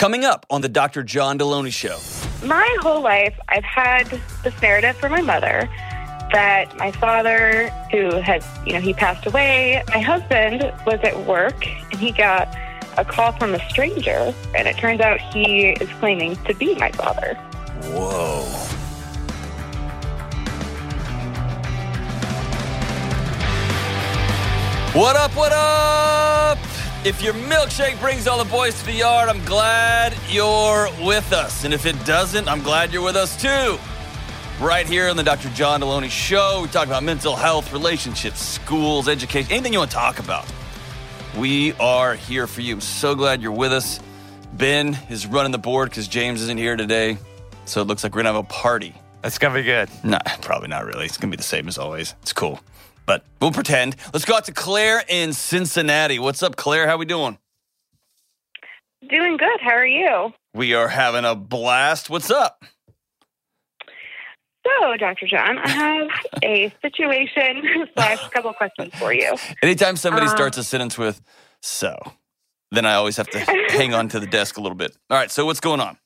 Coming up on the Dr. John Delony Show. My whole life, I've had this narrative for my mother that my father, who has, you know, he passed away, my husband was at work and he got a call from a stranger, and it turns out he is claiming to be my father. Whoa. What up, what up? If your milkshake brings all the boys to the yard, I'm glad you're with us. And if it doesn't, I'm glad you're with us too. Right here on the Dr. John Delony Show, we talk about mental health, relationships, schools, education, anything you want to talk about. We are here for you. I'm so glad you're with us. Ben is running the board because James isn't here today. So it looks like we're going to have a party. That's gonna be good. Nah, probably not really. It's going to be the same as always. It's cool. But we'll pretend. Let's go out to Claire in Cincinnati. What's up, Claire? How we doing? Doing good. How are you? We are having a blast. What's up? So, Dr. John, I have a situation slash couple questions for you. Anytime somebody Uh. starts a sentence with so, then I always have to hang on to the desk a little bit. All right, so what's going on?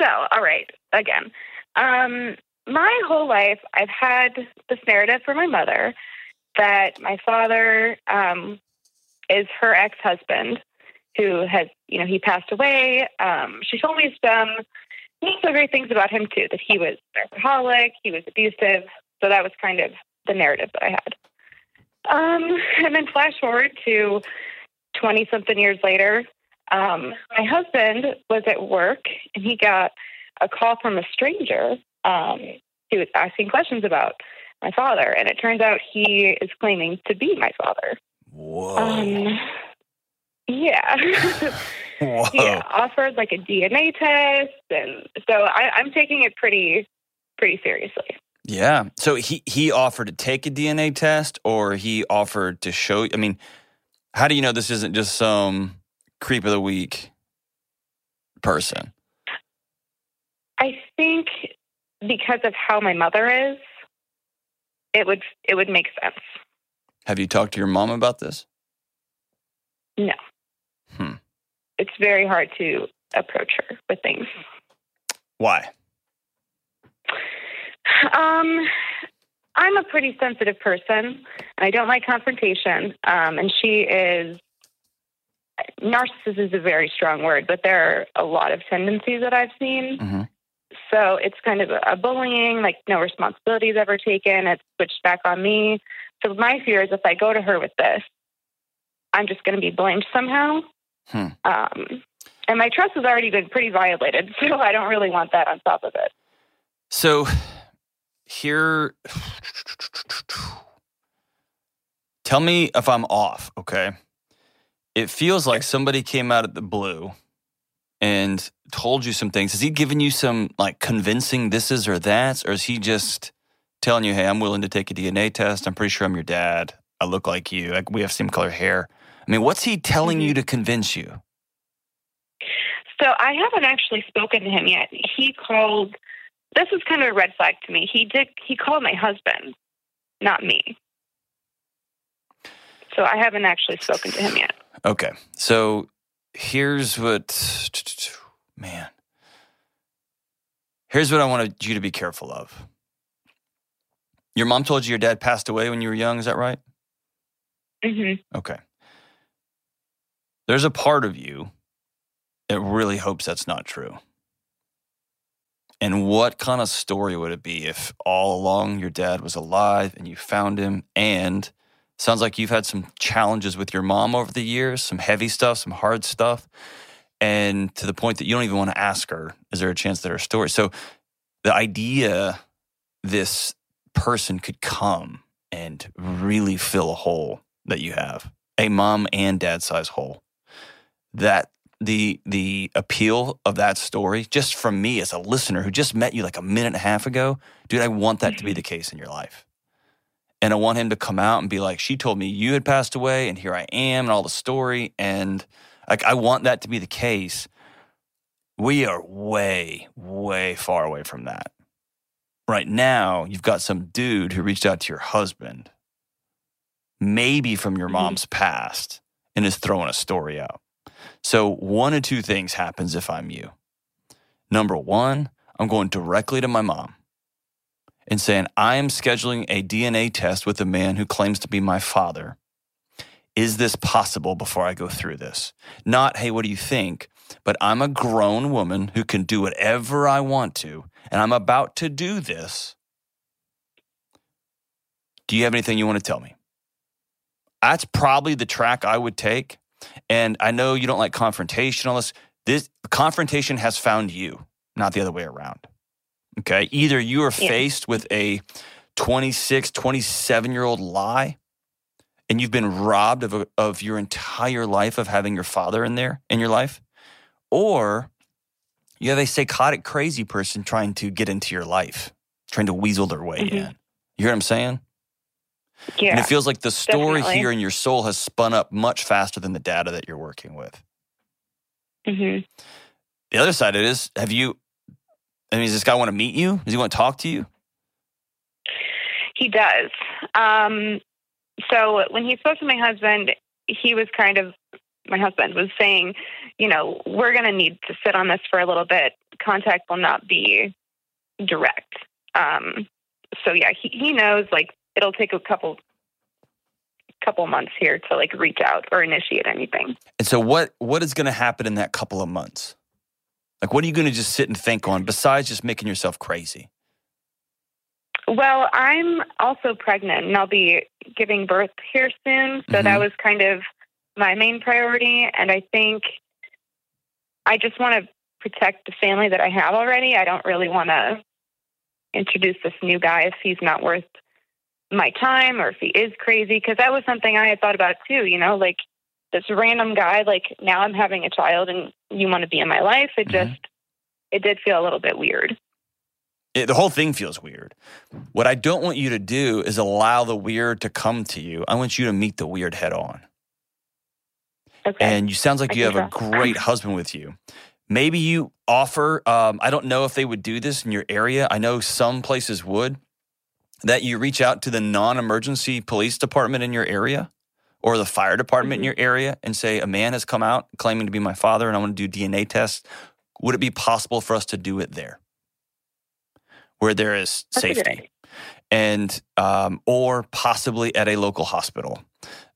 So, all right, again. Um, my whole life, I've had this narrative for my mother that my father um, is her ex husband who has, you know, he passed away. Um, she told me some not so great things about him, too, that he was alcoholic, he was abusive. So that was kind of the narrative that I had. Um, and then flash forward to 20 something years later, um, my husband was at work and he got a call from a stranger. Um, he was asking questions about my father, and it turns out he is claiming to be my father. Whoa. Um, yeah. Whoa. he offered like a DNA test, and so I, I'm taking it pretty, pretty seriously. Yeah. So he he offered to take a DNA test, or he offered to show. I mean, how do you know this isn't just some creep of the week person? I think because of how my mother is, it would it would make sense. Have you talked to your mom about this? No. Hmm. It's very hard to approach her with things. Why? Um, I'm a pretty sensitive person. I don't like confrontation. Um, and she is narcissist is a very strong word, but there are a lot of tendencies that I've seen. hmm So it's kind of a bullying, like no responsibility is ever taken. It's switched back on me. So my fear is if I go to her with this, I'm just going to be blamed somehow. Hmm. Um, and my trust has already been pretty violated, so I don't really want that on top of it. So here, tell me if I'm off, okay? It feels like somebody came out of the blue and told you some things. Has he given you some like convincing this is or that? Or is he just telling you, hey, I'm willing to take a DNA test. I'm pretty sure I'm your dad. I look like you. Like we have same color hair. I mean, what's he telling you mm-hmm. to convince you? So I haven't actually spoken to him yet. He called. This is kind of a red flag to me. He did. He called my husband, not me. So I haven't actually spoken to him yet. Okay. So here's what, man, here's what I wanted you to be careful of. Your mom told you your dad passed away when you were young. Is that right? Mm-hmm. Okay. There's a part of you that really hopes that's not true. And what kind of story would it be if all along your dad was alive and you found him and sounds like you've had some challenges with your mom over the years, some heavy stuff, some hard stuff, and to the point that you don't even want to ask her, is there a chance that her story? So the idea this person could come and really fill a hole that you have, a mom and dad size hole. That the the appeal of that story, just from me as a listener who just met you like a minute and a half ago, dude, I want that to be mm-hmm. the case in your life. And I want him to come out and be like, she told me you had passed away, and here I am, and all the story. And like, I want that to be the case. We are way, way far away from that. Right now, you've got some dude who reached out to your husband, maybe from your Mhm. mom's past, and is throwing a story out. So one of two things happens if I'm you. Number one, I'm going directly to my mom and saying, I am scheduling a DNA test with a man who claims to be my father. Is this possible before I go through this? Not, hey, what do you think? But I'm a grown woman who can do whatever I want to, and I'm about to do this. Do you have anything you want to tell me? That's probably the track I would take. And I know you don't like confrontation. This, this confrontation has found you, not the other way around. Okay. Either you are yeah. faced with a 26, 27 year old lie and you've been robbed of, a, of your entire life of having your father in there in your life, or you have a psychotic, crazy person trying to get into your life, trying to weasel their way mm-hmm. in. You hear what I'm saying? Yeah. And it feels like the story definitely. here in your soul has spun up much faster than the data that you're working with. Mm-hmm. The other side of it is, have you I mean, does this guy want to meet you? Does he want to talk to you? He does. Um, so when he spoke to my husband, he was kind of, my husband was saying, you know, we're going to need to sit on this for a little bit. Contact will not be direct. Um, so yeah, he, he knows like it'll take a couple couple months here to like reach out or initiate anything. And so what what is going to happen in that couple of months? Like, what are you going to just sit and think on besides just making yourself crazy? Well, I'm also pregnant and I'll be giving birth here soon. So mm-hmm. that was kind of my main priority. And I think I just want to protect the family that I have already. I don't really want to introduce this new guy if he's not worth my time or if he is crazy. Because that was something I had thought about too, you know, like this random guy, like now I'm having a child and you want to be in my life. It mm-hmm. just, it did feel a little bit weird. It, the whole thing feels weird. What I don't want you to do is allow the weird to come to you. I want you to meet the weird head on. Okay. And you sounds like I you have a great husband with you. Maybe you offer. Um, I don't know if they would do this in your area. I know some places would. That you reach out to the non-emergency police department in your area or the fire department mm-hmm. in your area and say, a man has come out claiming to be my father and I want to do DNA tests, would it be possible for us to do it there where there is That's safety? And, um, or possibly at a local hospital.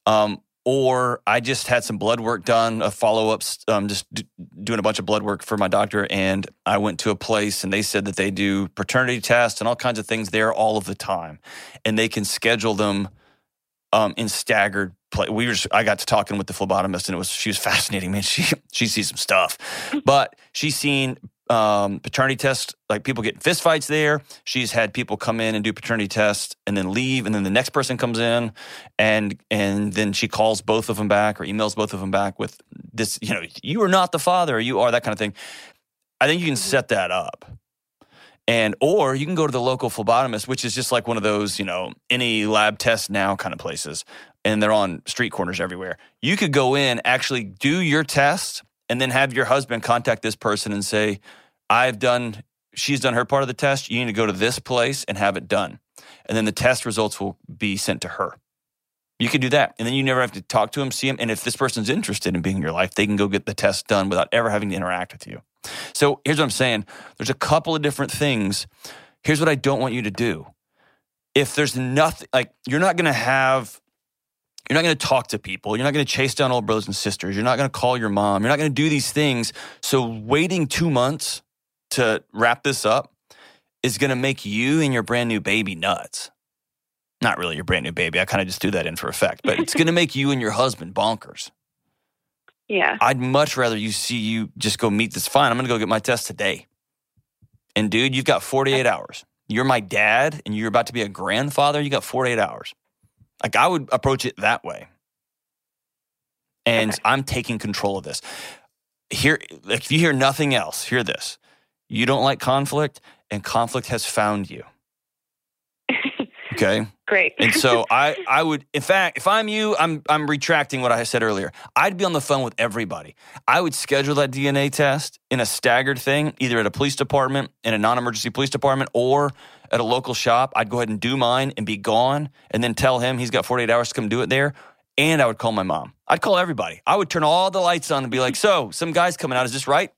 Um, or I just had some blood work done, a follow up, um, just d- doing a bunch of blood work for my doctor. And I went to a place and they said that they do paternity tests and all kinds of things there all of the time. And they can schedule them um, in staggered play. We were just, I got to talking with the phlebotomist and it was she was fascinating. Man, she she sees some stuff, but she's seen um, paternity tests like people get fistfights there. She's had people come in and do paternity tests and then leave, and then the next person comes in and and then she calls both of them back or emails both of them back with this. You know, you are not the father. You are that kind of thing. I think you can set that up and or you can go to the local phlebotomist which is just like one of those you know any lab test now kind of places and they're on street corners everywhere. You could go in actually do your test and then have your husband contact this person and say i've done she's done her part of the test. You need to go to this place and have it done. And then the test results will be sent to her. You can do that and then you never have to talk to him see him and if this person's interested in being in your life they can go get the test done without ever having to interact with you so here's what I'm saying there's a couple of different things. Here's what I don't want you to do. If there's nothing, like you're not going to have, you're not going to talk to people. You're not going to chase down old brothers and sisters. You're not going to call your mom. You're not going to do these things. So waiting two months to wrap this up is going to make you and your brand new baby nuts. Not really your brand new baby. I kind of just threw that in for effect, but it's going to make you and your husband bonkers. Yeah. I'd much rather you see you just go meet this. Fine, I'm going to go get my test today. And dude, you've got 48 hours. You're my dad and you're about to be a grandfather. You got 48 hours. Like I would approach it that way. And okay. I'm taking control of this. Here, like if you hear nothing else, hear this. You don't like conflict, and conflict has found you. Okay. Great. and so I, I would, in fact, if I'm you, I'm, I'm retracting what I said earlier. I'd be on the phone with everybody. I would schedule that DNA test in a staggered thing, either at a police department, in a non-emergency police department, or at a local shop. I'd go ahead and do mine and be gone, and then tell him he's got 48 hours to come do it there. and I would call my mom. I'd call everybody. I would turn all the lights on and be like, "So, some guy's coming out. Is this right?"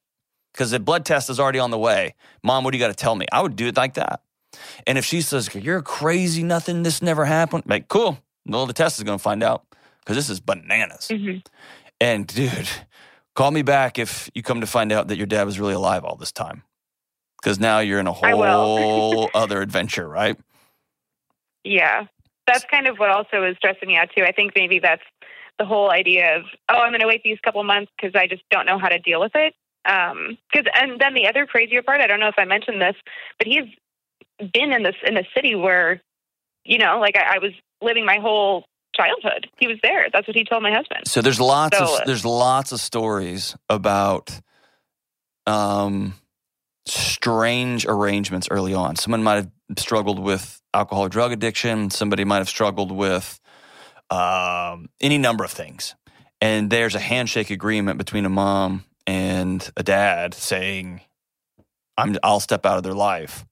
Because the blood test is already on the way. Mom, what do you got to tell me? I would do it like that. And if she says, "You're crazy, nothing, this never happened," like, cool. Well, the test is going to find out because this is bananas. hmm And dude, call me back if you come to find out that your dad was really alive all this time. Because now you're in a whole other adventure, right? Yeah. That's kind of what also is stressing me out too. I think maybe that's the whole idea of, oh, I'm going to wait these couple months because I just don't know how to deal with it. Um, cause, and then the other crazier part, I don't know if I mentioned this, but he's been in this, in a city where, you know, like I, I was living my whole childhood. He was there. That's what he told my husband. So there's lots So, of uh, there's lots of stories about um strange arrangements early on. Someone might have struggled with alcohol or drug addiction, somebody might have struggled with um any number of things. And there's a handshake agreement between a mom and a dad saying I'm I'll step out of their life.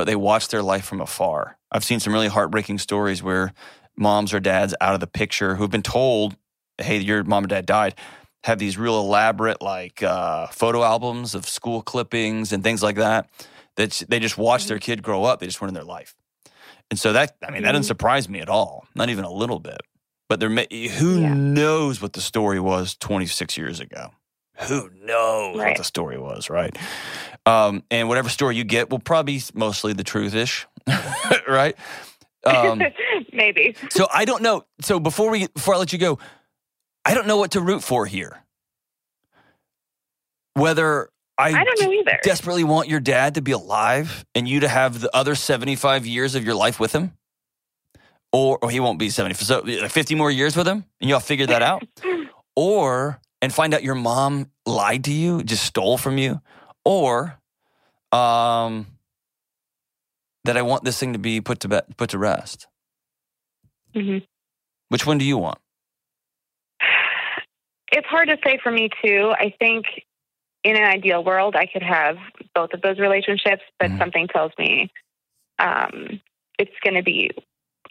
But they watch their life from afar. I've seen some really heartbreaking stories where moms or dads out of the picture who've been told, hey, your mom or dad died, have these real elaborate like uh, photo albums of school clippings and things like that. That they just watch their kid grow up. They just weren't in their life. And so that, I mean, that doesn't Mhm. surprise me at all. Not even a little bit. But there, may, who Yeah. knows what the story was 26 years ago? Who knows what the story was, right? Um, and whatever story you get will probably be mostly the truth truthish, right? Um, maybe. so I don't know. So before we before I let you go, I don't know what to root for here. Whether I, I don't know either. desperately want your dad to be alive and you to have the other 75 years of your life with him. Or, or he won't be 70, so 50 more years with him and y'all figure that out. or, and find out your mom lied to you, just stole from you. Or, um, that I want this thing to be put to bed, put to rest. hmm Which one do you want? It's hard to say for me too. I think in an ideal world, I could have both of those relationships, but Mhm. something tells me um, it's going to be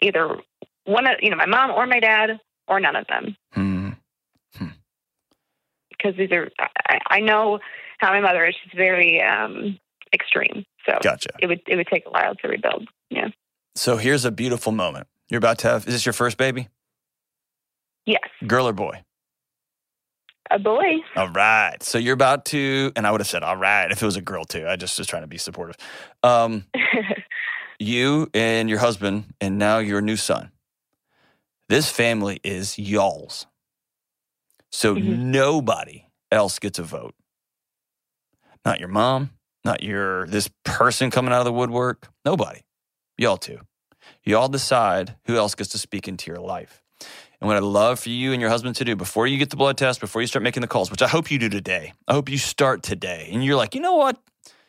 either one of you know my mom or my dad or none of them Hmm. Because these are I, I know how my mother is. She's very um, extreme, so Gotcha. it would it would take a while to rebuild. Yeah. So here's a beautiful moment. You're about to have, is this your first baby? Yes, Girl or boy? a boy. All right. So you're about to, and I would have said, all right, if it was a girl too. I just was trying to be supportive. Um, you and your husband, and now your new son. This family is y'all's. So Mhm. nobody else gets a vote. Not your mom, not your this person coming out of the woodwork. Nobody. Y'all two. Y'all decide who else gets to speak into your life. And what I'd love for you and your husband to do before you get the blood test, before you start making the calls, which I hope you do today. I hope you start today. And you're like, you know what?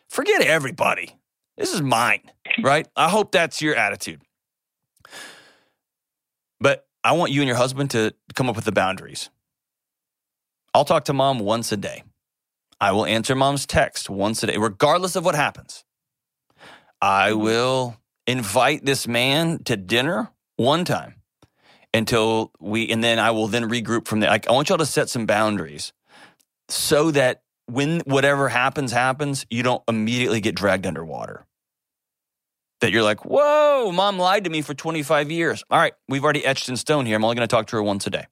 Forget everybody. This is mine, right? I hope that's your attitude. But I want you and your husband to come up with the boundaries. I'll talk to mom once a day. I will answer mom's text once a day, regardless of what happens. I mm-hmm. will invite this man to dinner one time until we, and then I will then regroup from there. Like, I want y'all to set some boundaries so that when whatever happens, happens, you don't immediately get dragged underwater. That you're like, whoa, mom lied to me for 25 years. All right, we've already etched in stone here. I'm only going to talk to her once a day.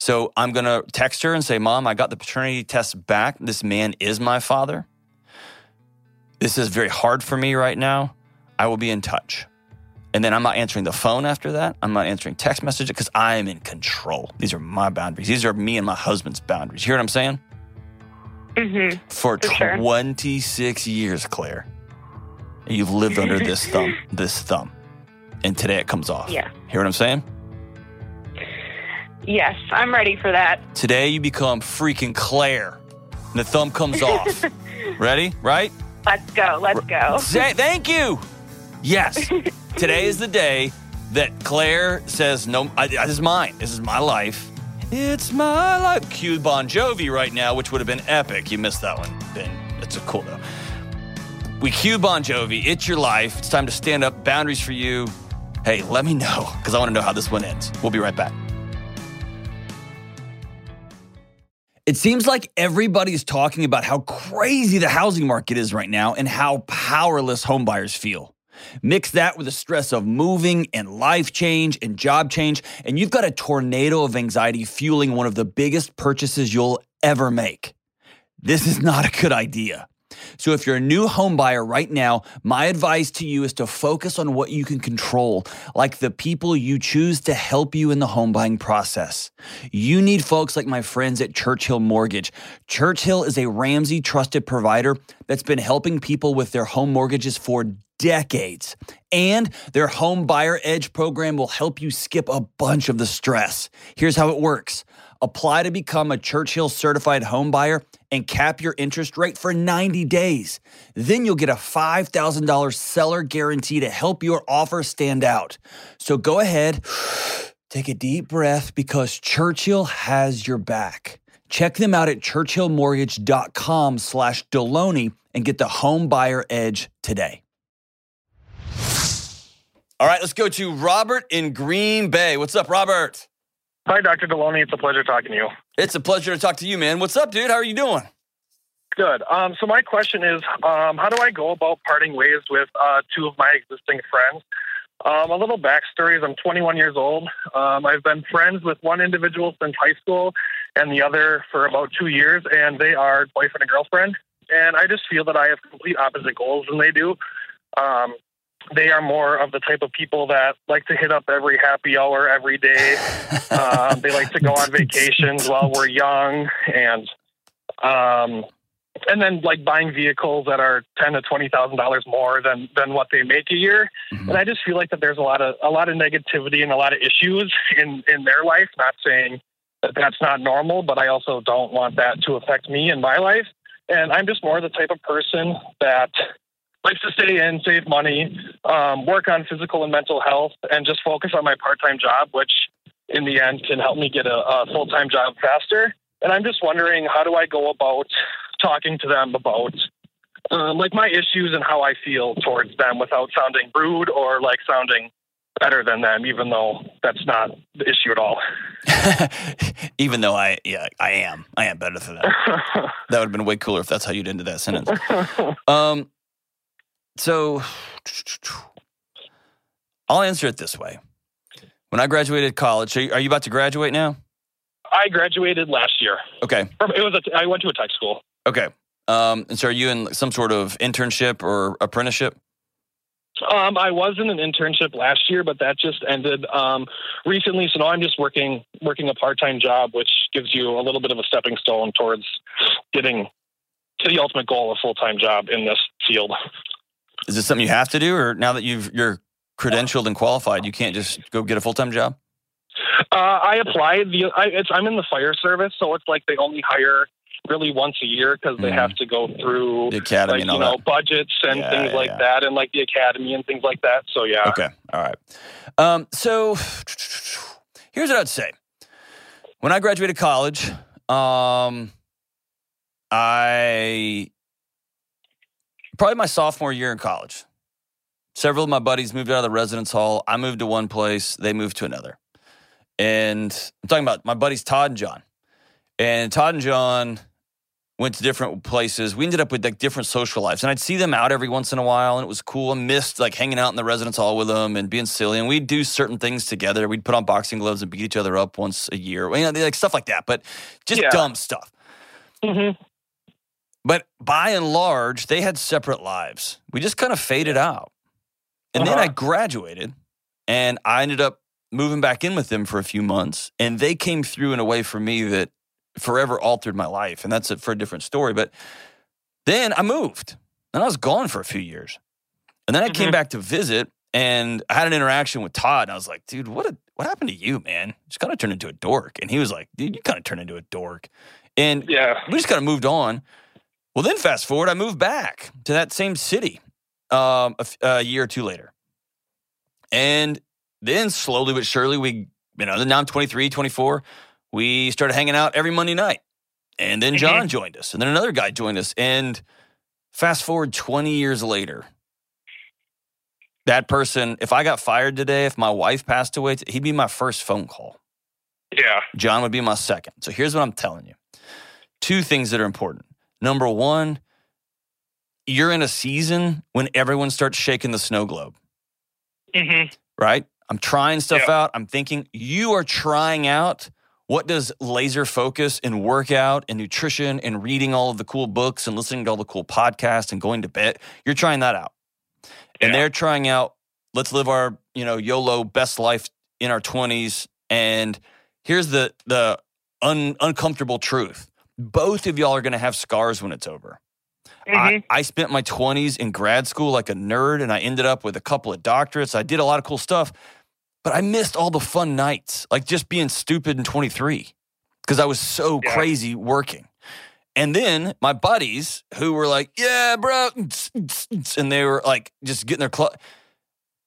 So I'm going to text her and say, Mom, I got the paternity test back. This man is my father. This is very hard for me right now. I will be in touch. And then I'm not answering the phone after that. I'm not answering text messages because I am in control. These are my boundaries. These are me and my husband's boundaries. You hear what I'm saying? Mm-hmm. For, For sure. 26 years, Claire, you've lived under this thumb, this thumb. And today it comes off. Yeah. You hear what I'm saying? Yes, I'm ready for that. Today you become freaking Claire. And the thumb comes off. Ready? Right? Let's go. Let's go. Say, thank you. Yes. Today is the day that Claire says, "No, I, this is mine. This is my life. It's my life." Cue Bon Jovi right now, which would have been epic. You missed that one, Ben. It's a cool though. We cue Bon Jovi. It's your life. It's time to stand up. Boundaries for you. Hey, let me know because I want to know how this one ends. We'll be right back. It seems like everybody's talking about how crazy the housing market is right now and how powerless homebuyers feel. Mix that with the stress of moving and life change and job change, and you've got a tornado of anxiety fueling one of the biggest purchases you'll ever make. This is not a good idea. So if you're a new home buyer right now, my advice to you is to focus on what you can control, like the people you choose to help you in the home buying process. You need folks like my friends at Churchill Mortgage. Churchill is a Ramsey trusted provider that's been helping people with their home mortgages for decades. And their Home Buyer Edge program will help you skip a bunch of the stress. Here's how it works. Apply to become a Churchill certified home buyer and cap your interest rate for 90 days. Then you'll get a $5,000 seller guarantee to help your offer stand out. So go ahead, take a deep breath because Churchill has your back. Check them out at churchillmortgage.com slash Delony and get the home buyer edge today. All right, let's go to Robert in Green Bay. What's up, Robert? Hi, Dr. Delony. It's a pleasure talking to you. It's a pleasure to talk to you, man. What's up, dude? How are you doing? Good. Um, so my question is, um, how do I go about parting ways with uh, two of my existing friends? Um, a little backstory is I'm 21 years old. Um, I've been friends with one individual since high school and the other for about two years, and they are boyfriend and girlfriend. And I just feel that I have complete opposite goals than they do. Um, they are more of the type of people that like to hit up every happy hour every day. um, they like to go on vacations while we're young, and um, and then like buying vehicles that are ten to twenty thousand dollars more than than what they make a year. Mm-hmm. And I just feel like that there's a lot of a lot of negativity and a lot of issues in in their life. Not saying that that's not normal, but I also don't want that to affect me in my life. And I'm just more the type of person that likes to stay in, save money, um, work on physical and mental health, and just focus on my part time job, which in the end can help me get a, a full time job faster. And I'm just wondering how do I go about talking to them about um, like my issues and how I feel towards them without sounding rude or like sounding better than them, even though that's not the issue at all. even though I, yeah, I am, I am better than them. that would have been way cooler if that's how you'd ended that sentence. Um, so I'll answer it this way. When I graduated college, are you, are you about to graduate now? I graduated last year. Okay. It was a, I went to a tech school. Okay. Um, and so are you in some sort of internship or apprenticeship? Um, I was in an internship last year, but that just ended um, recently. So now I'm just working working a part time job, which gives you a little bit of a stepping stone towards getting to the ultimate goal of a full time job in this field. Is this something you have to do, or now that you've you're credentialed and qualified, you can't just go get a full time job? Uh, I applied. The I, I'm in the fire service, so it's like they only hire really once a year because they mm. have to go through the academy like, and all you know that. budgets and yeah, things yeah, like yeah. that, and like the academy and things like that. So yeah. Okay. All right. Um, so here's what I'd say. When I graduated college, um, I probably my sophomore year in college. Several of my buddies moved out of the residence hall. I moved to one place, they moved to another. And I'm talking about my buddies Todd and John. And Todd and John went to different places. We ended up with like different social lives. And I'd see them out every once in a while and it was cool. I missed like hanging out in the residence hall with them and being silly. And we'd do certain things together. We'd put on boxing gloves and beat each other up once a year. You know, like stuff like that, but just yeah. dumb stuff. Mm-hmm. But by and large, they had separate lives. We just kind of faded out. And uh-huh. then I graduated and I ended up moving back in with them for a few months. And they came through in a way for me that forever altered my life. And that's it for a different story. But then I moved and I was gone for a few years. And then I mm-hmm. came back to visit and I had an interaction with Todd. And I was like, dude, what, a, what happened to you, man? Just kind of turned into a dork. And he was like, dude, you kind of turned into a dork. And yeah. we just kind of moved on. Well, then fast forward, I moved back to that same city um, a, a, year or two later. And then slowly but surely, we, you know, now I'm 23, 24. We started hanging out every Monday night. And then John mm-hmm. joined us. And then another guy joined us. And fast forward 20 years later, that person, if I got fired today, if my wife passed away, he'd be my first phone call. Yeah. John would be my second. So here's what I'm telling you two things that are important. Number one, you're in a season when everyone starts shaking the snow globe, hmm right? I'm trying stuff Yeah. out. I'm thinking you are trying out what does laser focus and workout and nutrition and reading all of the cool books and listening to all the cool podcasts and going to bed. You're trying that out. And they're trying out let's live our, you know, YOLO best life in our 20s and here's the the un, uncomfortable truth. Both of y'all are going to have scars when it's over. hmm I, I spent my 20s in grad school like a nerd and I ended up with a couple of doctorates. I did a lot of cool stuff, but I missed all the fun nights, like just being stupid in 23 because I was so Yeah. crazy working. And then my buddies who were like, yeah, bro, and they were like just getting their club.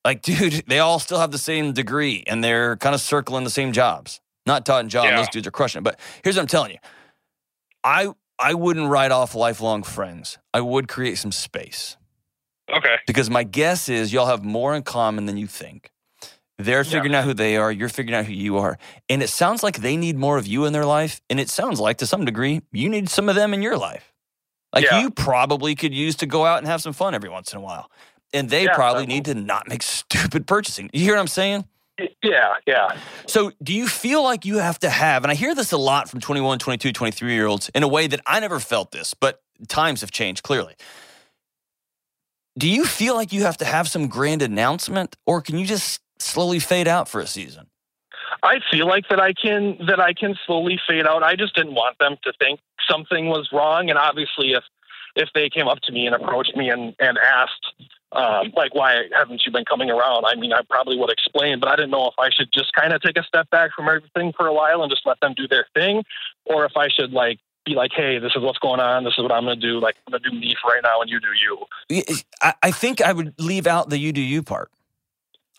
Like, dude, they all still have the same degree and they're kind of circling the same jobs. Not Todd and John, Yeah. those dudes are crushing it. But here's what I'm telling you. I I wouldn't write off lifelong friends. I would create some space Okay. because my guess is y'all have more in common than you think. They're Yeah. figuring out who they are, you're figuring out who you are. And it sounds like they need more of you in their life. And it sounds like to some degree, you need some of them in your life. Like Yeah. you probably could use to go out and have some fun every once in a while. And they Yeah, probably need to not make stupid purchasing. You hear what I'm saying? Yeah. Yeah. So, do you feel like you have to have, and I hear this a lot from 21, 22, 23 year olds in a way that I never felt this, but times have changed clearly. Do you feel like you have to have some grand announcement, or can you just slowly fade out for a season? I feel like that I can that I can slowly fade out. I just didn't want them to think something was wrong. And obviously, if if they came up to me and approached me and and asked, um, like, why haven't you been coming around? I mean, I probably would explain, but I didn't know if I should just kind of take a step back from everything for a while and just let them do their thing, or if I should like be like, hey, this is what's going on. This is what I'm going to do. Like, I'm going to do me for right now, and you do you. I, I think I would leave out the you do you part.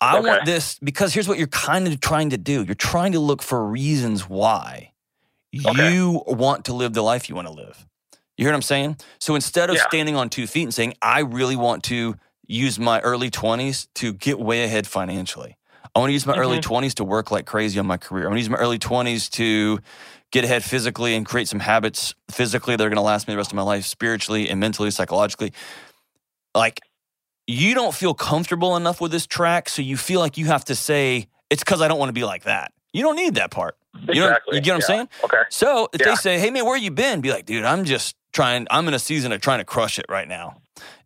I Okay. want this because here's what you're kind of trying to do. You're trying to look for reasons why Okay. you want to live the life you want to live. You hear what I'm saying? So instead of Yeah. standing on two feet and saying, I really want to use my early 20s to get way ahead financially. I want to use my early Mm-hmm. 20s to work like crazy on my career. I want to use my early 20s to get ahead physically and create some habits physically that are going to last me the rest of my life, spiritually and mentally, psychologically. Like, you don't feel comfortable enough with this track, so you feel like you have to say, it's because I don't want to be like that. You don't need that part. You know- Exactly. you get what I'm saying? Okay. So if they say, "Hey man, where you been?" Be like, "Dude, I'm just trying. I'm in a season of trying to crush it right now,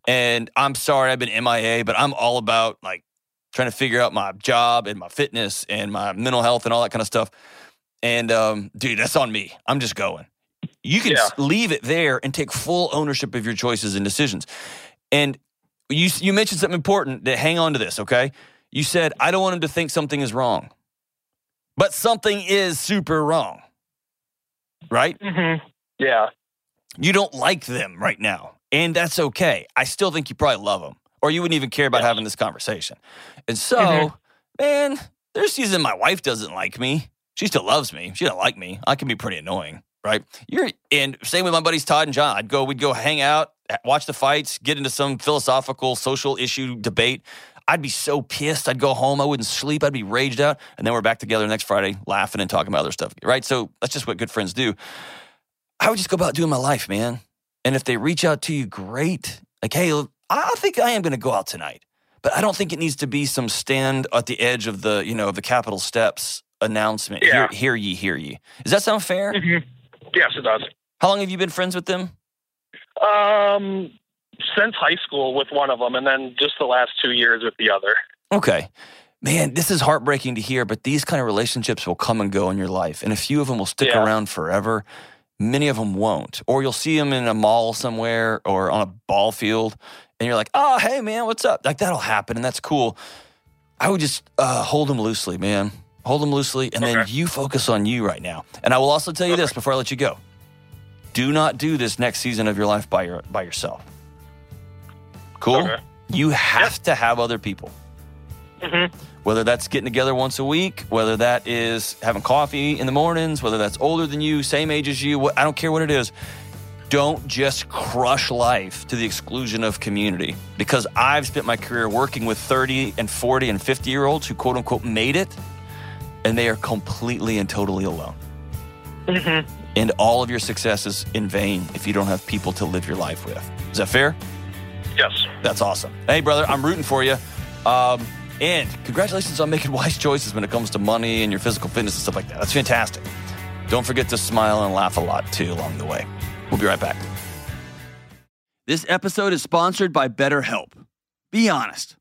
and I'm sorry I've been MIA, but I'm all about like trying to figure out my job and my fitness and my mental health and all that kind of stuff. And um, dude, that's on me. I'm just going. You can Yeah. leave it there and take full ownership of your choices and decisions. And you you mentioned something important. That hang on to this, okay? You said I don't want him to think something is wrong, but something is super wrong, right? Mm-hmm. Yeah. You don't like them right now, and that's okay. I still think you probably love them, or you wouldn't even care about Yes. having this conversation. And so, Mhm. man, there's season my wife doesn't like me. She still loves me. She doesn't like me. I can be pretty annoying, right? You're and same with my buddies Todd and John. I'd go, we'd go hang out, watch the fights, get into some philosophical social issue debate. I'd be so pissed. I'd go home. I wouldn't sleep. I'd be raged out. And then we're back together next Friday, laughing and talking about other stuff, right? So that's just what good friends do. I would just go about doing my life, man. And if they reach out to you, great. Like, hey, I think I am going to go out tonight, but I don't think it needs to be some stand at the edge of the, you know, of the Capitol steps announcement. Yeah. Hear, hear ye, hear ye. Does that sound fair? Mm-hmm. Yes, it does. How long have you been friends with them? Um, since high school with one of them, and then just the last two years with the other. Okay. Man, this is heartbreaking to hear, but these kind of relationships will come and go in your life. And a few of them will stick Yeah. around forever. Many of them won't. Or you'll see them in a mall somewhere or on a ball field, and you're like, oh, hey, man, what's up? Like, that'll happen, and that's cool. I would just uh, hold them loosely, man. Hold them loosely, and then you focus on you right now. And I will also tell you this before I let you go do not do this next season of your life by, your, by yourself. Cool? Okay. You have to have other people Mm-hmm. Whether that's getting together once a week, whether that is having coffee in the mornings, whether that's older than you, same age as you, what, I don't care what it is. Don't just crush life to the exclusion of community because I've spent my career working with 30 and 40 and 50 year olds who quote unquote made it and they are completely and totally alone. Mm-hmm. And all of your success is in vain if you don't have people to live your life with. Is that fair? Yes. That's awesome. Hey, brother, I'm rooting for you. Um, and congratulations on making wise choices when it comes to money and your physical fitness and stuff like that. That's fantastic. Don't forget to smile and laugh a lot too along the way. We'll be right back. This episode is sponsored by BetterHelp. Be honest.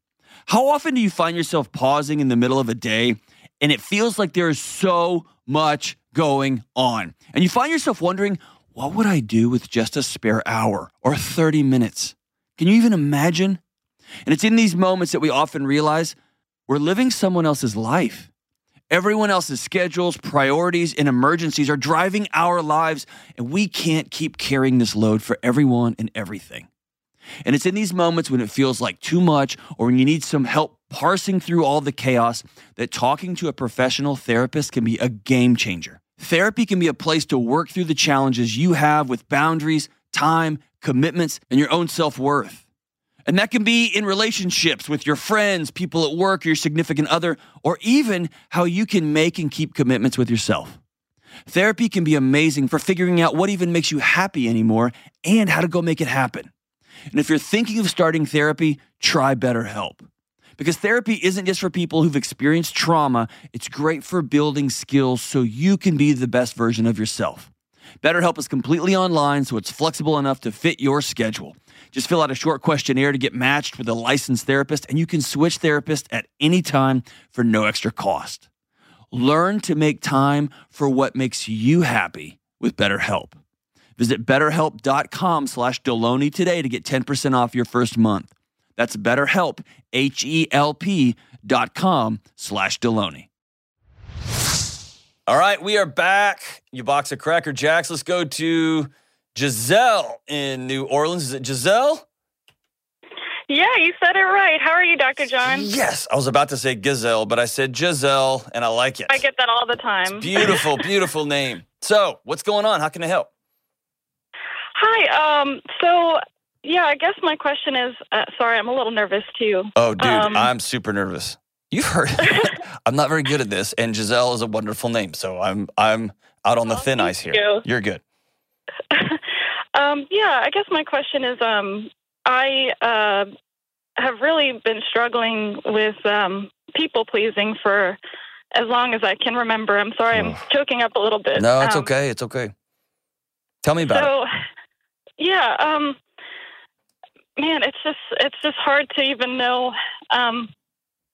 How often do you find yourself pausing in the middle of a day and it feels like there is so much going on? And you find yourself wondering, what would I do with just a spare hour or 30 minutes? Can you even imagine? And it's in these moments that we often realize we're living someone else's life. Everyone else's schedules, priorities, and emergencies are driving our lives, and we can't keep carrying this load for everyone and everything. And it's in these moments when it feels like too much or when you need some help parsing through all the chaos that talking to a professional therapist can be a game changer. Therapy can be a place to work through the challenges you have with boundaries, time, commitments, and your own self worth. And that can be in relationships with your friends, people at work, your significant other, or even how you can make and keep commitments with yourself. Therapy can be amazing for figuring out what even makes you happy anymore and how to go make it happen. And if you're thinking of starting therapy, try BetterHelp. Because therapy isn't just for people who've experienced trauma, it's great for building skills so you can be the best version of yourself. BetterHelp is completely online, so it's flexible enough to fit your schedule. Just fill out a short questionnaire to get matched with a licensed therapist, and you can switch therapists at any time for no extra cost. Learn to make time for what makes you happy with BetterHelp. Visit betterhelp.com slash Delony today to get 10% off your first month. That's BetterHelp, H-E-L-P dot com slash Delony. All right, we are back. You box of Cracker Jacks. Let's go to Giselle in New Orleans. Is it Giselle? Yeah, you said it right. How are you, Dr. John? Yes. I was about to say Gazelle, but I said Giselle, and I like it. I get that all the time. Beautiful, beautiful name. So, what's going on? How can I help? Hi. Um. So, yeah, I guess my question is. Uh, sorry, I'm a little nervous too. Oh, dude, Um, I'm super nervous. You've heard. I'm not very good at this, and Giselle is a wonderful name, so I'm I'm out on the Oh, thin ice here. you. You're good. um. Yeah, I guess my question is. Um. I uh have really been struggling with um people pleasing for as long as I can remember. I'm sorry, I'm choking up a little bit. No, it's Um, okay. It's okay. Tell me about it. so yeah um man it's just it's just hard to even know um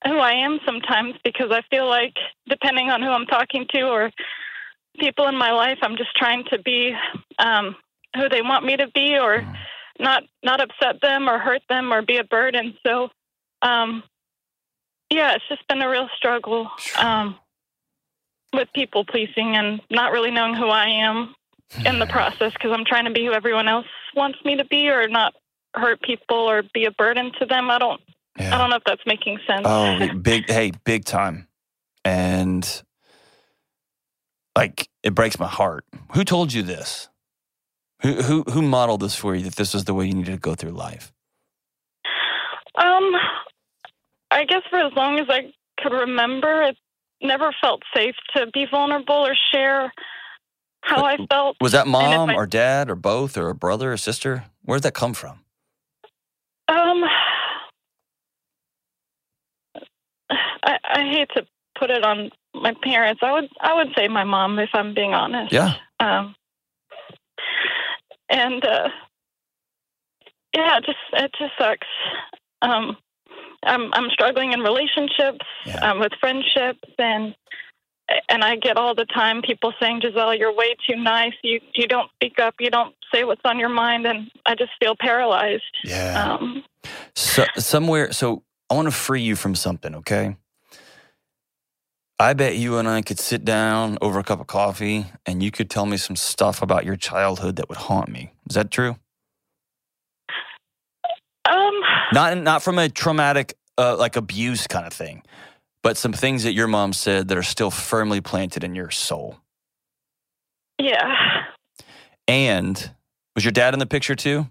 who i am sometimes because i feel like depending on who i'm talking to or people in my life i'm just trying to be um who they want me to be or Mm. not not upset them or hurt them or be a burden so um yeah it's just been a real struggle um with people pleasing and not really knowing who i am in the process because I'm trying to be who everyone else wants me to be or not hurt people or be a burden to them. I don't I don't know if that's making sense. Oh, big hey, big time. And like it breaks my heart. Who told you this? Who who who modeled this for you that this was the way you needed to go through life? um I guess for as long as I could remember it never felt safe to be vulnerable or share how I felt. Was that mom I- or dad or both or a brother or sister? Where did that come from? Um I, I hate to put it on my parents. I would I would say my mom if I'm being honest. Yeah. Um, and uh, yeah, it just it just sucks. Um, I'm I'm struggling in relationships, Yeah. um, with friendships, and and I get all the time people saying, Giselle, you're way too nice. You you don't speak up. You don't say what's on your mind, and I just feel paralyzed. Yeah. Um, So somewhere so I want to free you from something, okay? I bet you and I could sit down over a cup of coffee and you could tell me some stuff about your childhood that would haunt me. Is that true? um, Not not from a traumatic uh, like abuse kind of thing, but some things that your mom said that are still firmly planted in your soul. yeah. And was your dad in the picture too?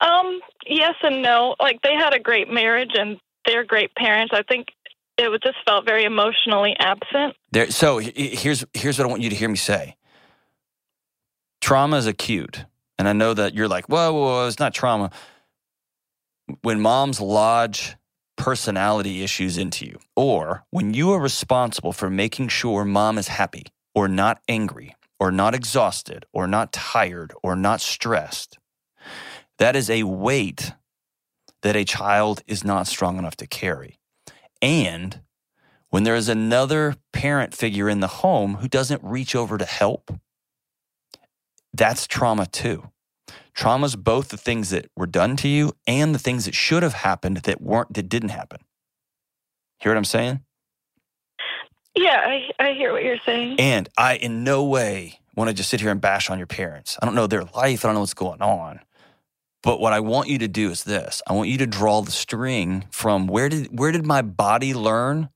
Um, yes and no. Like they had a great marriage and they're great parents. I think it just felt very emotionally absent. There, so he- he- here's here's what I want you to hear me say. Trauma is acute, and I know that you're like, whoa, whoa, whoa, it's not trauma. When moms lodge personality issues into you, or when you are responsible for making sure mom is happy, or not angry, or not exhausted, or not tired, or not stressed, that is a weight that a child is not strong enough to carry. And when there is another parent figure in the home who doesn't reach over to help, that's trauma too. Trauma is both the things that were done to you and the things that should have happened that weren't that didn't happen. Hear what I'm saying? Yeah, I, I hear what you're saying. And I in no way want to just sit here and bash on your parents. I don't know their life, I don't know what's going on. But what I want you to do is this. I want you to draw the string from where did where did my body learn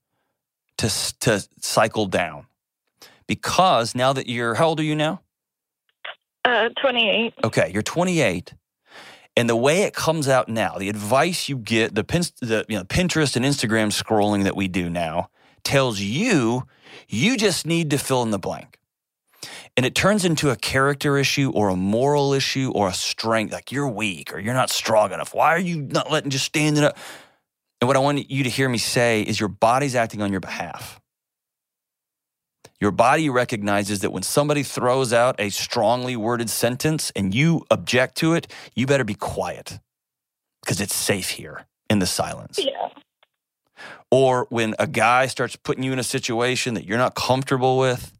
to to cycle down? Because now that you're how old are you now? Uh, 28. Okay, you're 28. And the way it comes out now, the advice you get, the, pin, the you know, Pinterest and Instagram scrolling that we do now tells you you just need to fill in the blank. And it turns into a character issue or a moral issue or a strength, like you're weak or you're not strong enough. Why are you not letting just standing up? And what I want you to hear me say is your body's acting on your behalf. Your body recognizes that when somebody throws out a strongly worded sentence and you object to it, you better be quiet because it's safe here in the silence. Yeah. Or when a guy starts putting you in a situation that you're not comfortable with,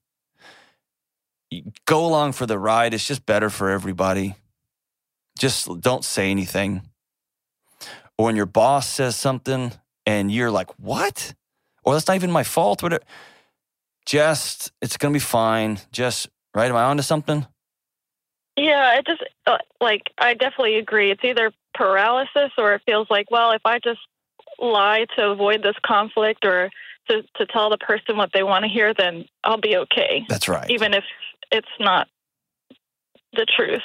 go along for the ride. It's just better for everybody. Just don't say anything. Or when your boss says something and you're like, what? Or that's not even my fault. Whatever. Just, it's going to be fine. Just, right? Am I onto something? Yeah, it just, uh, like, I definitely agree. It's either paralysis or it feels like, well, if I just lie to avoid this conflict or to, to tell the person what they want to hear, then I'll be okay, That's right. even if it's not the truth.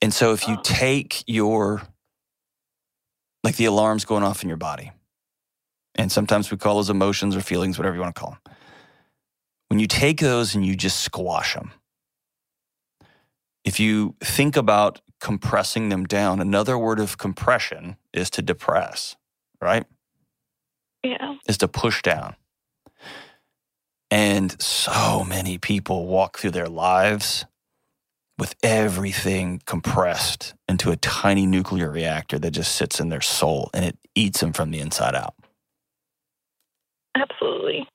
And so if you take your, like the alarms going off in your body, and sometimes we call those emotions or feelings, whatever you want to call them. When you take those and you just squash them, if you think about compressing them down, another word of compression is to depress, right? Yeah. Is to push down. And so many people walk through their lives with everything compressed into a tiny nuclear reactor that just sits in their soul and it eats them from the inside out. Absolutely.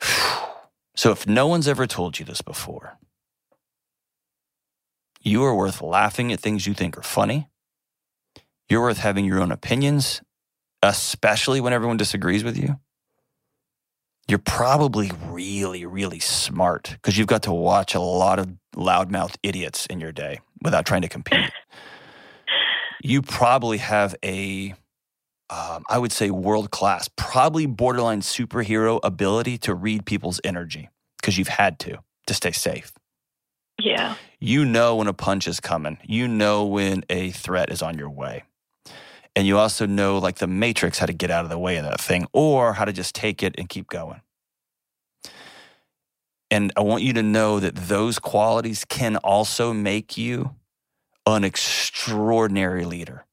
So if no one's ever told you this before, you are worth laughing at things you think are funny. You're worth having your own opinions, especially when everyone disagrees with you. You're probably really, really smart because you've got to watch a lot of loudmouth idiots in your day without trying to compete. you probably have a um, I would say world class, probably borderline superhero ability to read people's energy because you've had to to stay safe. Yeah. You know when a punch is coming. You know when a threat is on your way. And you also know, like the Matrix, how to get out of the way of that thing or how to just take it and keep going. And I want you to know that those qualities can also make you an extraordinary leader,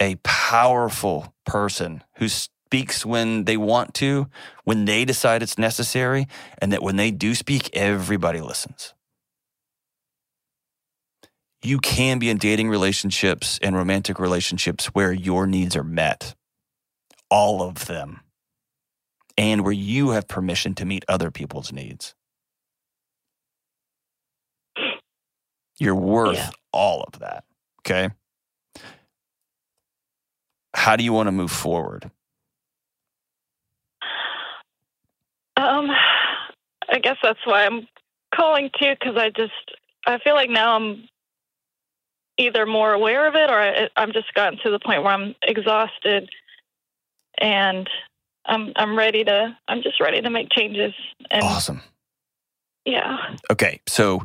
a powerful person who speaks when they want to, when they decide it's necessary, and that when they do speak, everybody listens you can be in dating relationships and romantic relationships where your needs are met, all of them, and where you have permission to meet other people's needs. You're worth Yeah. all of that. Okay. How do you want to move forward? Um, I guess that's why I'm calling too, because I just I feel like now I'm either more aware of it, or I, I'm just gotten to the point where I'm exhausted, and I'm I'm ready to I'm just ready to make changes. And Awesome. yeah, Okay. So,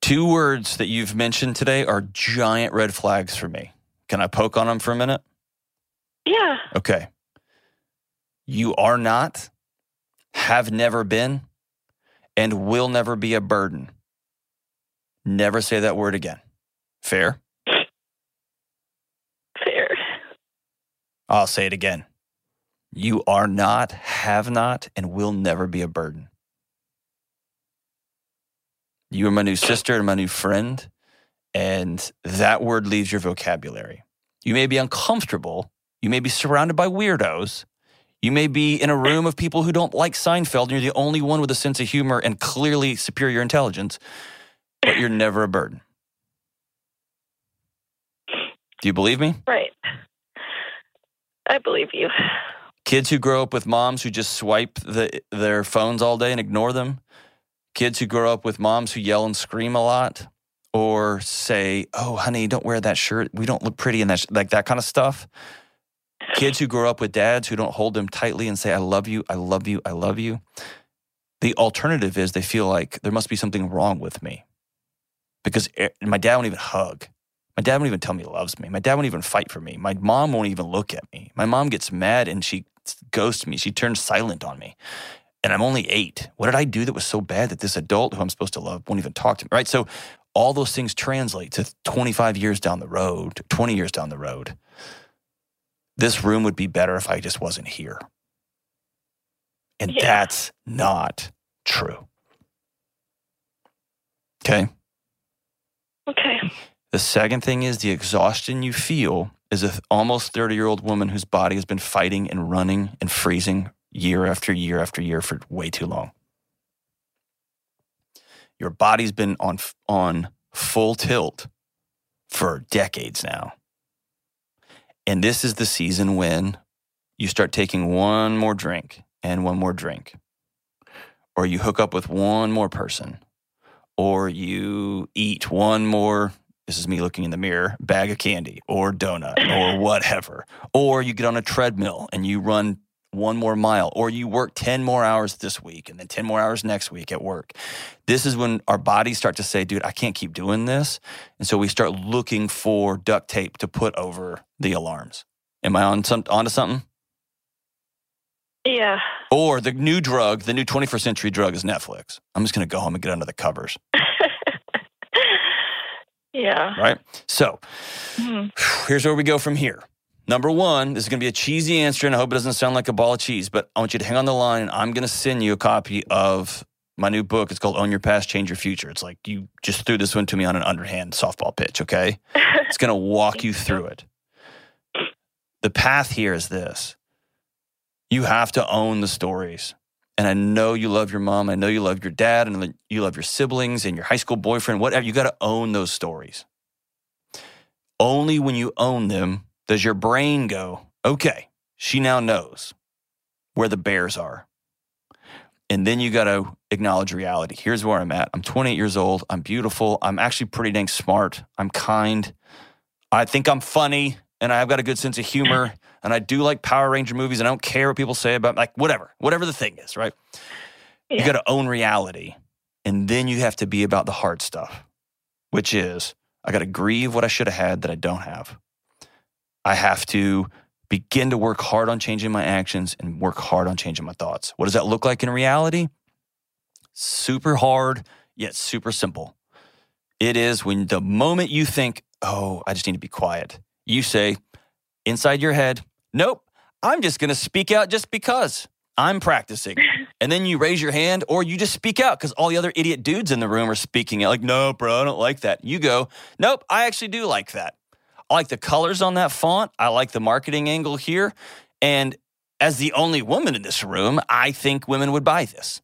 two words that you've mentioned today are giant red flags for me. Can I poke on them for a minute? Yeah. Okay. You are not, have never been, and will never be a burden. Never say that word again. Fair? Fair. I'll say it again. You are not, have not, and will never be a burden. You are my new sister and my new friend, and that word leaves your vocabulary. You may be uncomfortable. You may be surrounded by weirdos. You may be in a room of people who don't like Seinfeld, and you're the only one with a sense of humor and clearly superior intelligence, but you're never a burden. Do you believe me? Right. I believe you. Kids who grow up with moms who just swipe the, their phones all day and ignore them. Kids who grow up with moms who yell and scream a lot or say, "Oh, honey, don't wear that shirt. We don't look pretty in that sh-, like that kind of stuff." Kids who grow up with dads who don't hold them tightly and say, "I love you. I love you. I love you." The alternative is they feel like there must be something wrong with me. Because eh, my dad won't even hug. My dad won't even tell me he loves me. My dad won't even fight for me. My mom won't even look at me. My mom gets mad and she ghosts me. She turns silent on me. And I'm only eight. What did I do that was so bad that this adult who I'm supposed to love won't even talk to me? Right. So all those things translate to 25 years down the road, 20 years down the road. This room would be better if I just wasn't here. And Yeah. that's not true. Okay. Okay. The second thing is the exhaustion you feel is a th- almost 30 year old woman whose body has been fighting and running and freezing year after year after year for way too long. Your body's been on, on full tilt for decades now. And this is the season when you start taking one more drink and one more drink, or you hook up with one more person, or you eat one more this is me looking in the mirror, bag of candy or donut or whatever. Or you get on a treadmill and you run one more mile, or you work 10 more hours this week and then 10 more hours next week at work. This is when our bodies start to say, dude, I can't keep doing this. And so we start looking for duct tape to put over the alarms. Am I on some onto something? Yeah. Or the new drug, the new 21st century drug is Netflix. I'm just gonna go home and get under the covers. Yeah. Right? So Hmm. here's where we go from here. Number one, this is going to be a cheesy answer, and I hope it doesn't sound like a ball of cheese, but I want you to hang on the line, and I'm going to send you a copy of my new book. It's called Own Your Past, Change Your Future. It's like you just threw this one to me on an underhand softball pitch, okay? It's going to walk you through it. The path here is this you have to own the stories. And I know you love your mom. I know you love your dad, and you love your siblings and your high school boyfriend, whatever. You got to own those stories. Only when you own them does your brain go, okay, she now knows where the bears are. And then you got to acknowledge reality. Here's where I'm at. I'm 28 years old. I'm beautiful. I'm actually pretty dang smart. I'm kind. I think I'm funny and I've got a good sense of humor. And I do like Power Ranger movies and I don't care what people say about like whatever, whatever the thing is, right? You got to own reality. And then you have to be about the hard stuff, which is I got to grieve what I should have had that I don't have. I have to begin to work hard on changing my actions and work hard on changing my thoughts. What does that look like in reality? Super hard, yet super simple. It is when the moment you think, oh, I just need to be quiet, you say inside your head, nope, I'm just going to speak out just because I'm practicing. and then you raise your hand or you just speak out because all the other idiot dudes in the room are speaking out like, no, bro, I don't like that. You go, nope, I actually do like that. I like the colors on that font. I like the marketing angle here. And as the only woman in this room, I think women would buy this.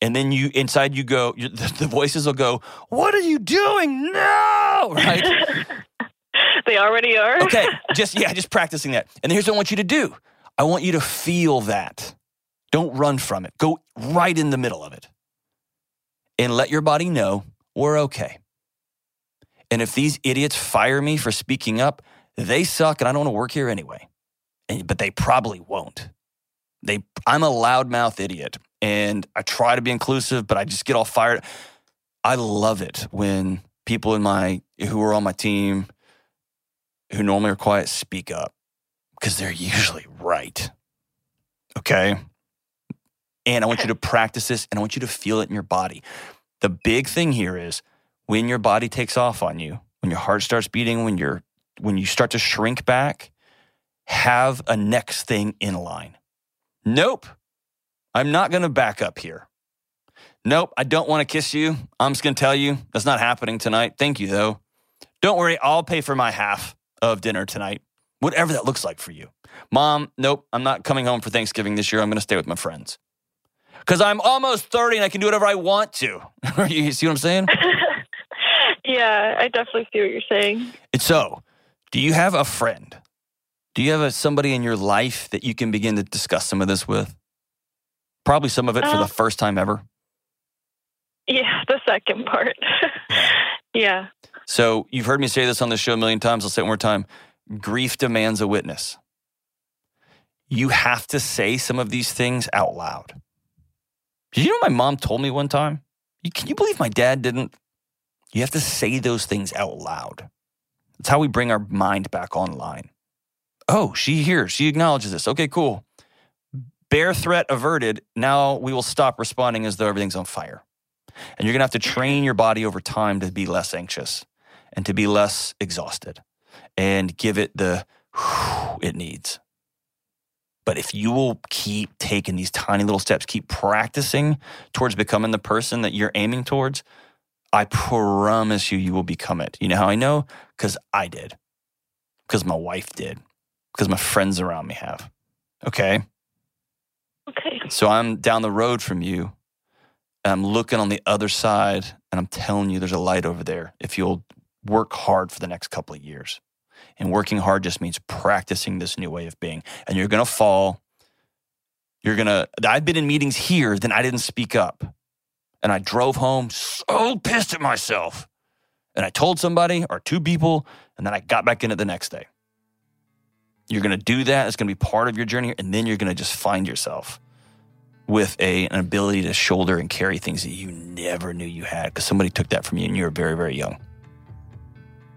And then you inside you go, the, the voices will go, "What are you doing? No!" Right? they already are. Okay, just yeah, just practicing that. And here's what I want you to do. I want you to feel that. Don't run from it. Go right in the middle of it. And let your body know we're okay. And if these idiots fire me for speaking up, they suck and I don't want to work here anyway. And, but they probably won't. They I'm a loudmouth idiot and I try to be inclusive, but I just get all fired. I love it when people in my who are on my team who normally are quiet speak up because they're usually right. Okay. And I want you to practice this and I want you to feel it in your body. The big thing here is when your body takes off on you, when your heart starts beating, when you're when you start to shrink back, have a next thing in line. Nope. I'm not going to back up here. Nope, I don't want to kiss you. I'm just going to tell you that's not happening tonight. Thank you though. Don't worry, I'll pay for my half of dinner tonight. Whatever that looks like for you. Mom, nope, I'm not coming home for Thanksgiving this year. I'm going to stay with my friends because I'm almost 30 and I can do whatever I want to. you see what I'm saying? yeah, I definitely see what you're saying. And so, do you have a friend? Do you have a, somebody in your life that you can begin to discuss some of this with? Probably some of it for Uh, the first time ever. Yeah, the second part. yeah. So, you've heard me say this on the show a million times. I'll say it one more time. Grief demands a witness. You have to say some of these things out loud. Did you know my mom told me one time? Can you believe my dad didn't? You have to say those things out loud. That's how we bring our mind back online. Oh, she hears, she acknowledges this. Okay, cool. Bear threat averted. Now we will stop responding as though everything's on fire. And you're going to have to train your body over time to be less anxious and to be less exhausted and give it the it needs. But if you will keep taking these tiny little steps, keep practicing towards becoming the person that you're aiming towards, I promise you, you will become it. You know how I know? Because I did, because my wife did, because my friends around me have. Okay. Okay. So I'm down the road from you. And I'm looking on the other side, and I'm telling you there's a light over there if you'll work hard for the next couple of years. And working hard just means practicing this new way of being. And you're going to fall. You're going to, I've been in meetings here, then I didn't speak up. And I drove home so pissed at myself. And I told somebody or two people, and then I got back in it the next day. You're going to do that. It's going to be part of your journey. And then you're going to just find yourself with a, an ability to shoulder and carry things that you never knew you had because somebody took that from you and you were very, very young.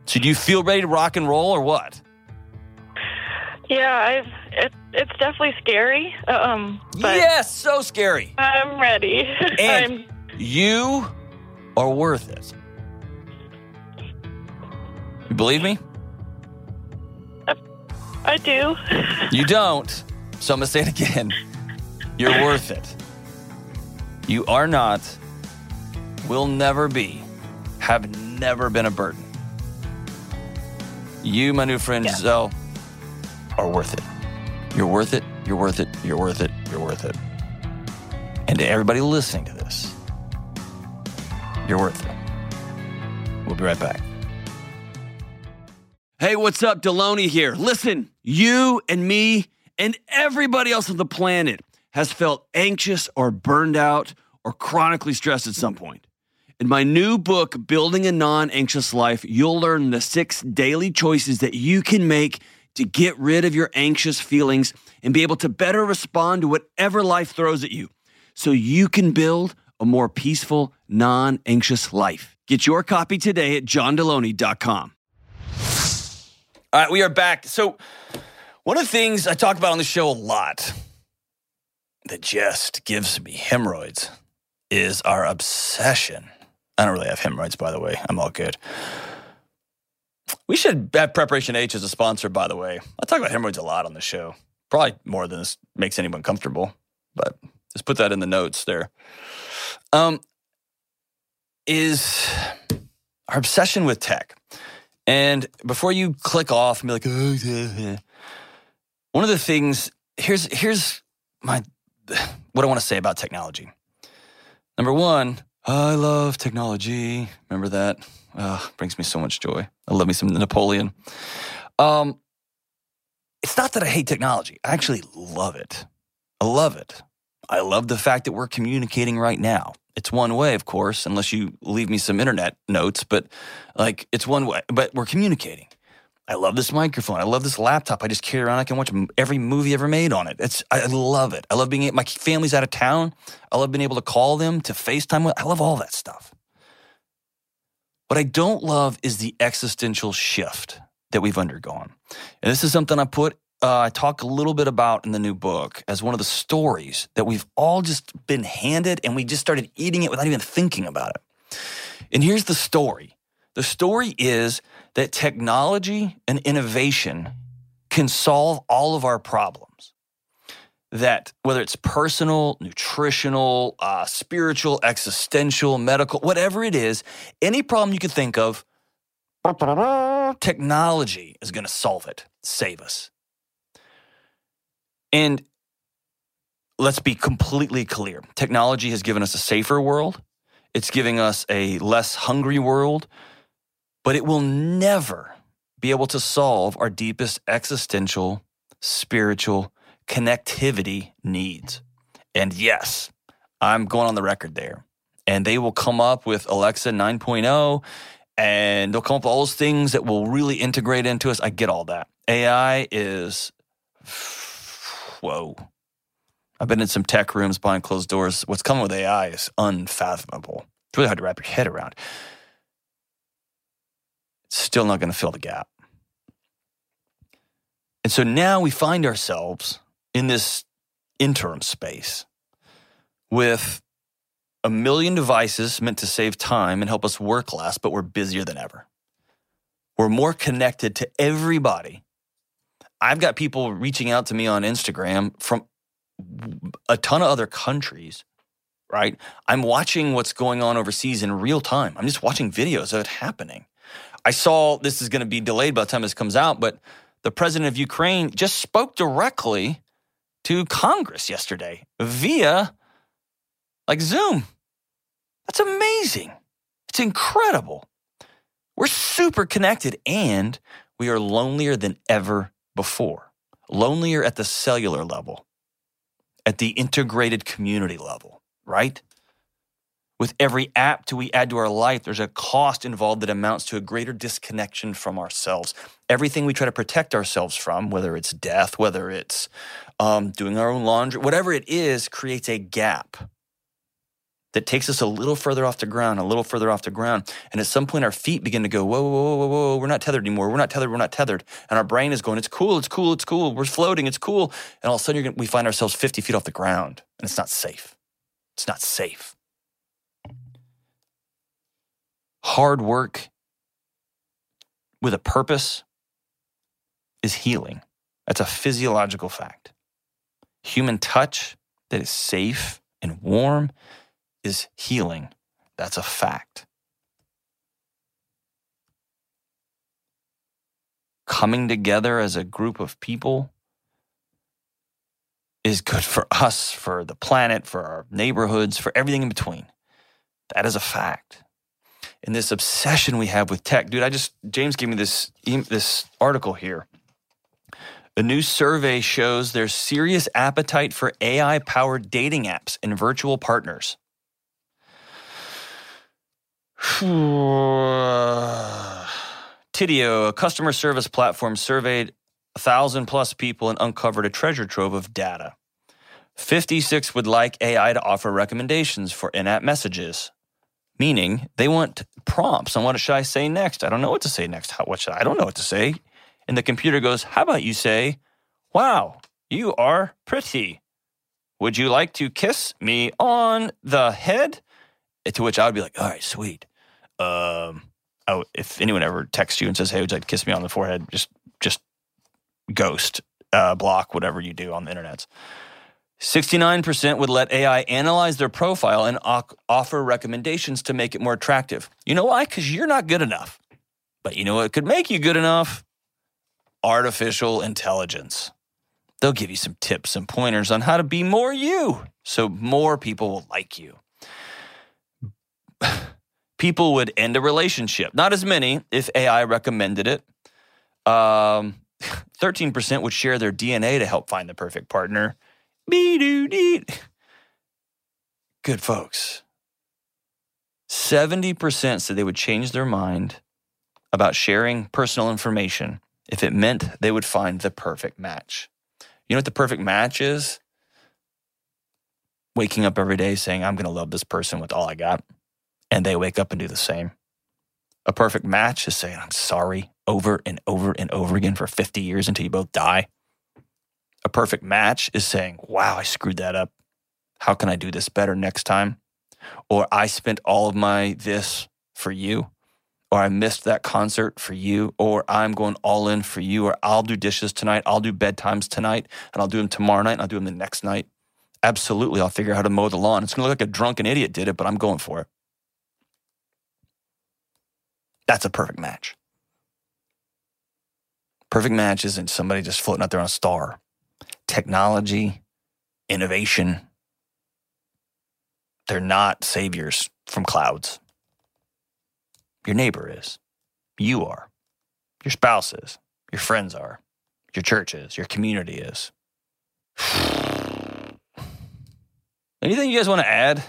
So, do you feel ready to rock and roll or what? Yeah, I've it, it's definitely scary. Um, but yes, so scary. I'm ready. And- I'm You are worth it. You believe me? I do. You don't. So I'm going to say it again. You're worth it. You are not, will never be, have never been a burden. You, my new friend Yeah. Giselle, are worth it. You're worth it. You're worth it. You're worth it. You're worth it. And to everybody listening to this, you're worth it. We'll be right back. Hey, what's up? Delony here. Listen, you and me and everybody else on the planet has felt anxious or burned out or chronically stressed at some point. In my new book, Building a Non Anxious Life, you'll learn the six daily choices that you can make to get rid of your anxious feelings and be able to better respond to whatever life throws at you so you can build a more peaceful, non anxious life. Get your copy today at johndelony.com. All right, we are back. So, one of the things I talk about on the show a lot that just gives me hemorrhoids is our obsession. I don't really have hemorrhoids, by the way. I'm all good. We should have Preparation H as a sponsor, by the way. I talk about hemorrhoids a lot on the show. Probably more than this makes anyone comfortable, but just put that in the notes there. Um, is our obsession with tech. And before you click off and be like, oh, yeah, yeah," one of the things here's here's my what I want to say about technology. Number one, I love technology. Remember that? Uh, brings me so much joy. I love me some Napoleon. Um, it's not that I hate technology. I actually love it. I love it. I love the fact that we're communicating right now. It's one way, of course, unless you leave me some internet notes, but like it's one way, but we're communicating. I love this microphone. I love this laptop. I just carry around. I can watch every movie ever made on it. It's I love it. I love being my family's out of town. I love being able to call them to FaceTime with. I love all that stuff. What I don't love is the existential shift that we've undergone. And this is something I put uh, I talk a little bit about in the new book as one of the stories that we've all just been handed and we just started eating it without even thinking about it. And here's the story the story is that technology and innovation can solve all of our problems. That whether it's personal, nutritional, uh, spiritual, existential, medical, whatever it is, any problem you can think of, technology is going to solve it, save us. And let's be completely clear technology has given us a safer world, it's giving us a less hungry world, but it will never be able to solve our deepest existential, spiritual connectivity needs. And yes, I'm going on the record there. And they will come up with Alexa 9.0 and they'll come up with all those things that will really integrate into us. I get all that. AI is whoa. I've been in some tech rooms behind closed doors. What's coming with AI is unfathomable. It's really hard to wrap your head around. Still not going to fill the gap. And so now we find ourselves in this interim space with a million devices meant to save time and help us work less, but we're busier than ever. We're more connected to everybody I've got people reaching out to me on Instagram from a ton of other countries, right? I'm watching what's going on overseas in real time. I'm just watching videos of it happening. I saw this is going to be delayed by the time this comes out, but the president of Ukraine just spoke directly to Congress yesterday via like Zoom. That's amazing. It's incredible. We're super connected and we are lonelier than ever before, lonelier at the cellular level, at the integrated community level, right? With every app we add to our life, there's a cost involved that amounts to a greater disconnection from ourselves. Everything we try to protect ourselves from, whether it's death, whether it's um, doing our own laundry, whatever it is, creates a gap that takes us a little further off the ground, a little further off the ground. And at some point, our feet begin to go, whoa, whoa, whoa, whoa, whoa, we're not tethered anymore. We're not tethered. We're not tethered. And our brain is going, it's cool, it's cool, it's cool. We're floating, it's cool. And all of a sudden, we find ourselves 50 feet off the ground, and it's not safe. It's not safe. Hard work with a purpose is healing. That's a physiological fact. Human touch that is safe and warm is healing. That's a fact. Coming together as a group of people is good for us, for the planet, for our neighborhoods, for everything in between. That is a fact. And this obsession we have with tech, dude, I just, James gave me this, this article here. A new survey shows there's serious appetite for AI powered dating apps and virtual partners. Tidio, a customer service platform, surveyed a thousand plus people and uncovered a treasure trove of data. 56 would like AI to offer recommendations for in app messages, meaning they want prompts on what should I say next. I don't know what to say next. How, what should I, I don't know what to say. And the computer goes, How about you say, Wow, you are pretty. Would you like to kiss me on the head? To which I would be like, All right, sweet um, oh, if anyone ever texts you and says, "Hey, would you like to kiss me on the forehead?" Just just ghost, uh, block whatever you do on the internet. 69% would let AI analyze their profile and offer recommendations to make it more attractive. You know why? Because you're not good enough. But you know what could make you good enough? Artificial intelligence. They'll give you some tips and pointers on how to be more you so more people will like you. people would end a relationship. Not as many if AI recommended it. Um, 13% would share their DNA to help find the perfect partner. Good folks. 70% said they would change their mind about sharing personal information if it meant they would find the perfect match. You know what the perfect match is? Waking up every day saying, I'm going to love this person with all I got and they wake up and do the same. A perfect match is saying, I'm sorry over and over and over again for 50 years until you both die. A perfect match is saying, wow, I screwed that up. How can I do this better next time? Or I spent all of my this for you. Or I missed that concert for you. Or I'm going all in for you. Or I'll do dishes tonight. I'll do bedtimes tonight. And I'll do them tomorrow night. And I'll do them the next night. Absolutely. I'll figure out how to mow the lawn. It's going to look like a drunken idiot did it, but I'm going for it. That's a perfect match. Perfect match isn't somebody just floating out there on a star. Technology, innovation, they're not saviors from clouds. Your neighbor is. You are. Your spouse is. Your friends are. Your church is. Your community is. Anything you guys want to add?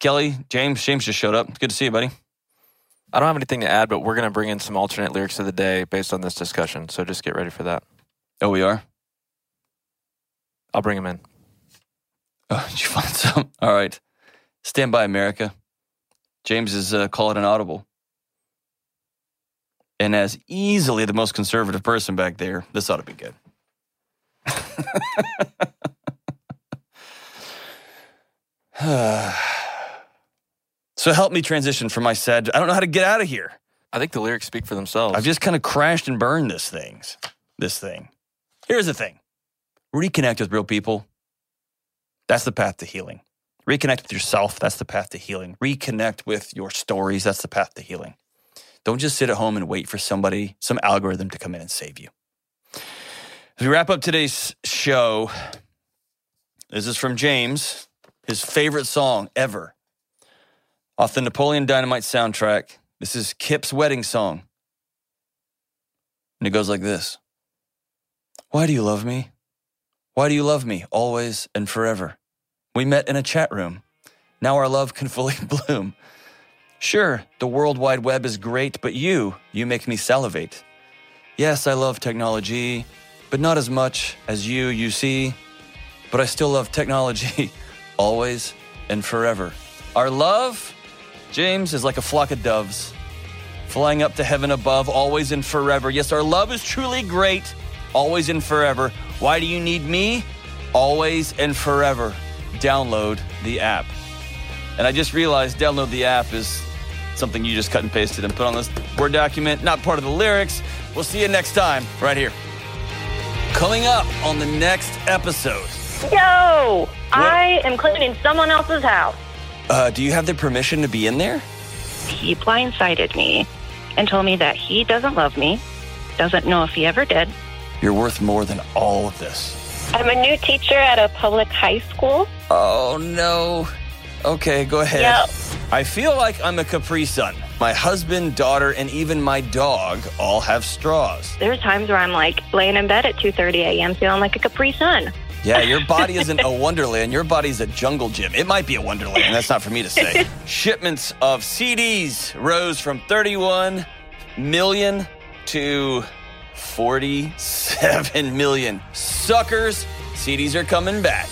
Kelly, James, James just showed up. Good to see you, buddy. I don't have anything to add, but we're going to bring in some alternate lyrics of the day based on this discussion. So just get ready for that. Oh, we are? I'll bring him in. Oh, did you find some? All right. Stand by, America. James is uh, call it an audible. And as easily the most conservative person back there, this ought to be good. so help me transition from my sad. I don't know how to get out of here. I think the lyrics speak for themselves. I've just kind of crashed and burned this things. This thing. Here's the thing. Reconnect with real people. That's the path to healing. Reconnect with yourself. That's the path to healing. Reconnect with your stories. That's the path to healing. Don't just sit at home and wait for somebody, some algorithm to come in and save you. As we wrap up today's show, this is from James, his favorite song ever, off the Napoleon Dynamite soundtrack. This is Kip's wedding song. And it goes like this Why do you love me? Why do you love me always and forever? We met in a chat room. Now our love can fully bloom. Sure, the World Wide Web is great, but you, you make me salivate. Yes, I love technology, but not as much as you, you see. But I still love technology always and forever. Our love, James, is like a flock of doves flying up to heaven above, always and forever. Yes, our love is truly great, always and forever. Why do you need me? Always and forever. Download the app. And I just realized download the app is something you just cut and pasted and put on this Word document, not part of the lyrics. We'll see you next time, right here. Coming up on the next episode. Yo, I am cleaning someone else's house. Uh, do you have the permission to be in there? He blindsided me and told me that he doesn't love me, doesn't know if he ever did. You're worth more than all of this. I'm a new teacher at a public high school. Oh no. Okay, go ahead. Yep. I feel like I'm a Capri Sun. My husband, daughter, and even my dog all have straws. There's times where I'm like laying in bed at 2:30 a.m. feeling like a Capri Sun. Yeah, your body isn't a wonderland. Your body's a jungle gym. It might be a wonderland. That's not for me to say. Shipments of CDs rose from 31 million to 47 million. Suckers, CDs are coming back.